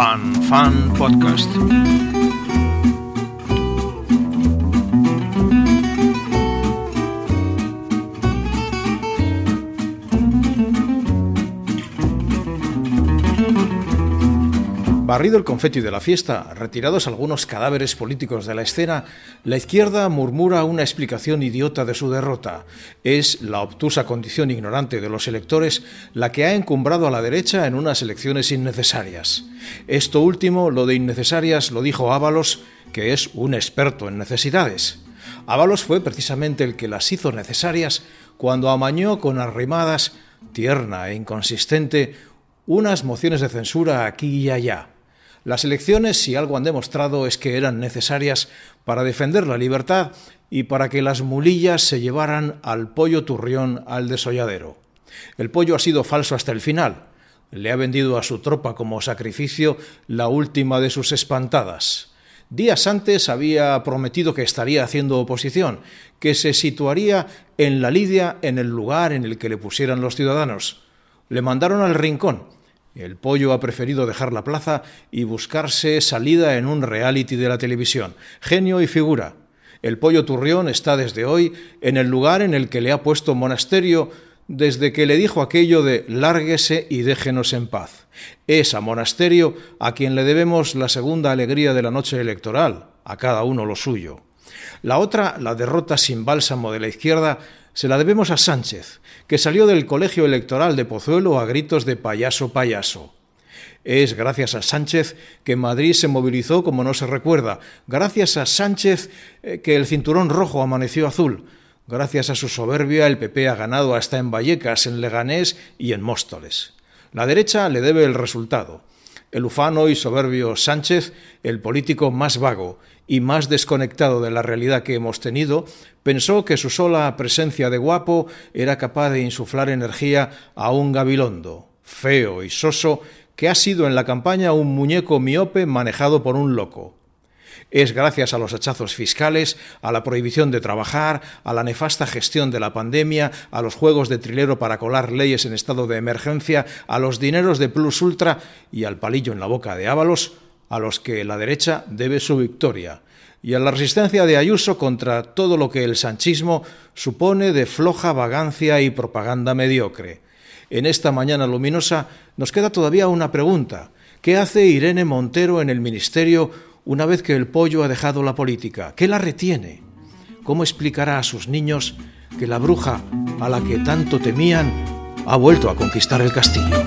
Fun Fun Podcast. Barrido el confeti de la fiesta, retirados algunos cadáveres políticos de la escena, la izquierda murmura una explicación idiota de su derrota. Es la obtusa condición ignorante de los electores la que ha encumbrado a la derecha en unas elecciones innecesarias. Esto último, lo de innecesarias, lo dijo Ábalos, que es un experto en necesidades. Ábalos fue precisamente el que las hizo necesarias cuando amañó con arrimadas, tierna e inconsistente, unas mociones de censura aquí y allá. Las elecciones, si algo han demostrado, es que eran necesarias para defender la libertad y para que las mulillas se llevaran al pollo turrión al desolladero. El pollo ha sido falso hasta el final. Le ha vendido a su tropa como sacrificio la última de sus espantadas. Días antes había prometido que estaría haciendo oposición, que se situaría en la lidia en el lugar en el que le pusieran los ciudadanos. Le mandaron al rincón el pollo ha preferido dejar la plaza y buscarse salida en un reality de la televisión. Genio y figura. El pollo turrión está desde hoy en el lugar en el que le ha puesto monasterio desde que le dijo aquello de lárguese y déjenos en paz. Es a monasterio a quien le debemos la segunda alegría de la noche electoral, a cada uno lo suyo. La otra, la derrota sin bálsamo de la izquierda, se la debemos a Sánchez, que salió del colegio electoral de Pozuelo a gritos de payaso payaso. Es gracias a Sánchez que Madrid se movilizó como no se recuerda, gracias a Sánchez eh, que el cinturón rojo amaneció azul, gracias a su soberbia el PP ha ganado hasta en Vallecas, en Leganés y en Móstoles. La derecha le debe el resultado. El ufano y soberbio Sánchez, el político más vago y más desconectado de la realidad que hemos tenido, pensó que su sola presencia de guapo era capaz de insuflar energía a un gabilondo, feo y soso, que ha sido en la campaña un muñeco miope manejado por un loco. Es gracias a los hachazos fiscales, a la prohibición de trabajar, a la nefasta gestión de la pandemia, a los juegos de trilero para colar leyes en estado de emergencia, a los dineros de Plus Ultra y al palillo en la boca de Ábalos, a los que la derecha debe su victoria, y a la resistencia de Ayuso contra todo lo que el sanchismo supone de floja vagancia y propaganda mediocre. En esta mañana luminosa nos queda todavía una pregunta. ¿Qué hace Irene Montero en el Ministerio una vez que el pollo ha dejado la política? ¿Qué la retiene? ¿Cómo explicará a sus niños que la bruja a la que tanto temían ha vuelto a conquistar el castillo?